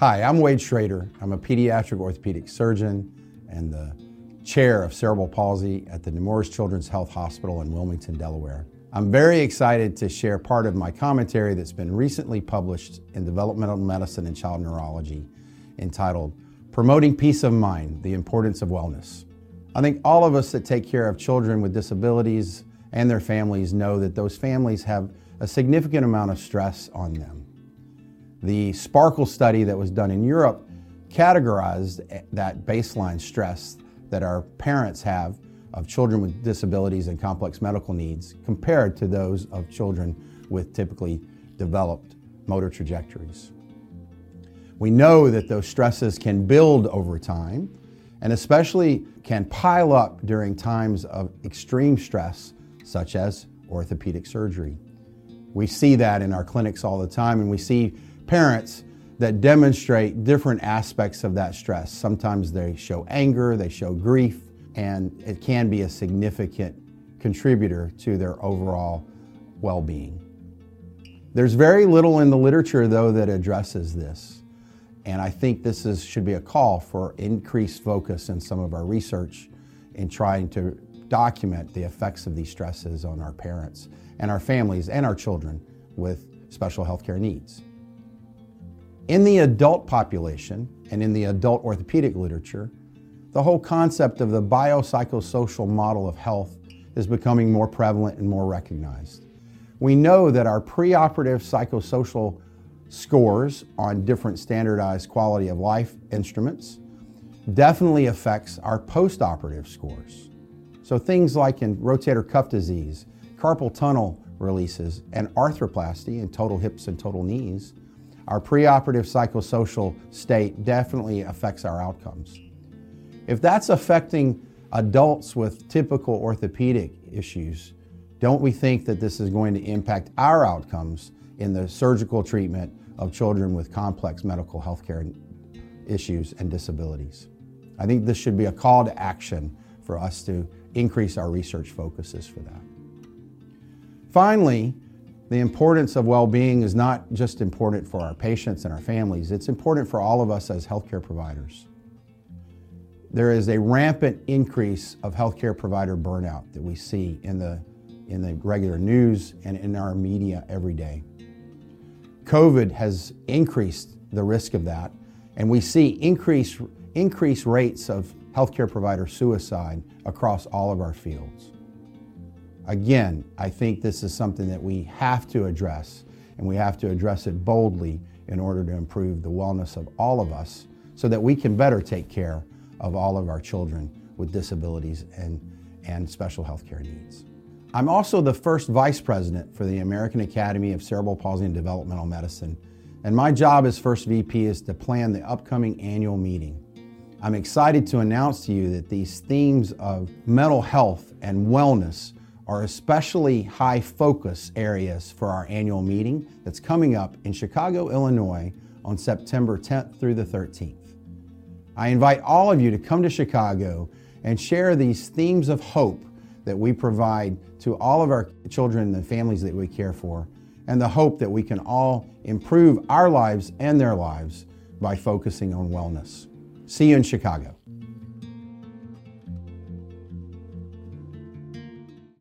Hi, I'm Wade Shrader. I'm a pediatric orthopedic surgeon and the chair of cerebral palsy at the Nemours Children's Health Hospital in Wilmington, Delaware. I'm very excited to share part of my commentary that's been recently published in Developmental Medicine and Child Neurology entitled Promoting Peace of Mind The Importance of Wellness. I think all of us that take care of children with disabilities and their families know that those families have a significant amount of stress on them. The SPARCLE study that was done in Europe categorized that baseline stress that our parents have of children with disabilities and complex medical needs compared to those of children with typically developed motor trajectories. We know that those stresses can build over time and especially can pile up during times of extreme stress, such as orthopedic surgery. We see that in our clinics all the time, and we see parents that demonstrate different aspects of that stress. Sometimes they show anger, they show grief, and it can be a significant contributor to their overall well being. There's very little in the literature, though, that addresses this. And I think this is, should be a call for increased focus in some of our research in trying to document the effects of these stresses on our parents and our families and our children with special health care needs. In the adult population and in the adult orthopedic literature, the whole concept of the biopsychosocial model of health is becoming more prevalent and more recognized. We know that our preoperative psychosocial scores on different standardized quality of life instruments definitely affects our postoperative scores. So things like in rotator cuff disease, carpal tunnel releases, and arthroplasty in total hips and total knees, our preoperative psychosocial state definitely affects our outcomes. If that's affecting adults with typical orthopedic issues, don't we think that this is going to impact our outcomes in the surgical treatment of children with complex medical health care issues and disabilities? I think this should be a call to action for us to increase our research focuses for that. Finally, the importance of well-being is not just important for our patients and our families, it's important for all of us as healthcare providers. There is a rampant increase of healthcare provider burnout that we see in the, in the regular news and in our media every day. COVID has increased the risk of that, and we see increased, increased rates of healthcare provider suicide across all of our fields. Again, I think this is something that we have to address, and we have to address it boldly in order to improve the wellness of all of us so that we can better take care of all of our children with disabilities and, and special health care needs. I'm also the first vice president for the American Academy of Cerebral Palsy and Developmental Medicine, and my job as first VP is to plan the upcoming annual meeting. I'm excited to announce to you that these themes of mental health and wellness are especially high focus areas for our annual meeting that's coming up in Chicago, Illinois on September 10th through the 13th. I invite all of you to come to Chicago and share these themes of hope that we provide to all of our children and the families that we care for, and the hope that we can all improve our lives and their lives by focusing on wellness. See you in Chicago.